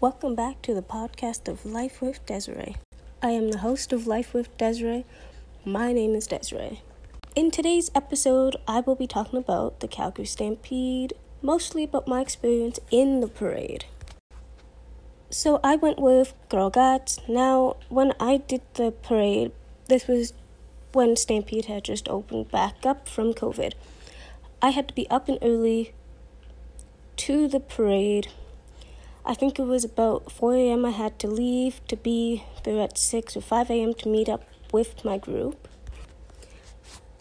Welcome back to the podcast of Life with Desiree. I am the host of Life with Desiree. My name is Desiree. In today's episode, I will be talking about the Calgary Stampede, mostly about my experience in the parade. So I went with Girl. Now, when I did the parade, this was when Stampede had just opened back up from COVID. I had to be up and early to the parade. I think it was about 4 a.m. I had to leave to be there at 6 or 5 a.m. to meet up with my group.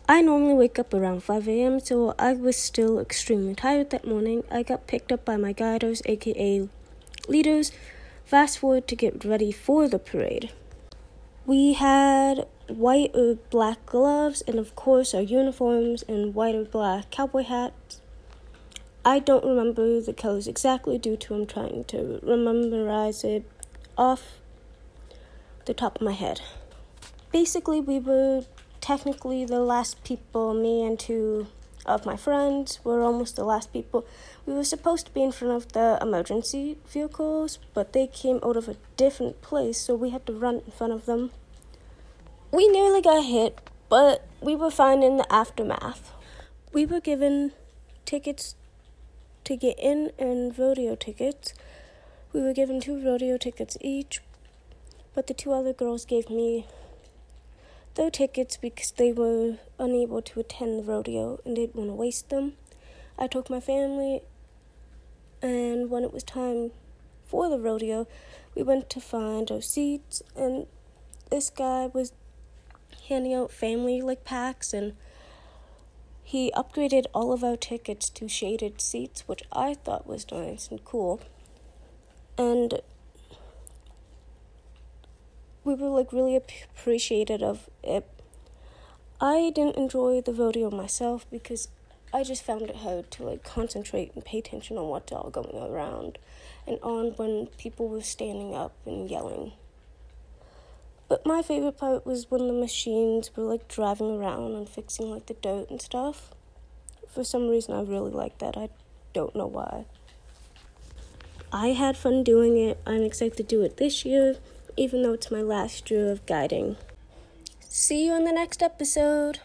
I normally wake up around 5 a.m., so I was still extremely tired that morning. I got picked up by my guiders, aka leaders. Fast forward to get ready for the parade. We had white or black gloves, and of course, our uniforms and white or black cowboy hats. I don't remember the colors exactly due to I'm trying to memorize it off the top of my head. Basically, we were technically the last people, me and two of my friends were almost the last people. We were supposed to be in front of the emergency vehicles, but they came out of a different place, so we had to run in front of them. We nearly got hit, but we were fine in the aftermath. We were given tickets to get in and rodeo tickets. We were given two rodeo tickets each, but the two other girls gave me their tickets because they were unable to attend the rodeo and didn't want to waste them. I took my family, and when it was time for the rodeo, we went to find our seats, and this guy was handing out family like packs and he upgraded all of our tickets to shaded seats, which I thought was nice and cool. And we were like really appreciated of it. I didn't enjoy the rodeo myself because I just found it hard to like concentrate and pay attention on what's all going around and on when people were standing up and yelling. But my favorite part was when the machines were like driving around and fixing like the dirt and stuff. For some reason, I really liked that. I don't know why. I had fun doing it. I'm excited to do it this year, even though it's my last year of guiding. See you in the next episode.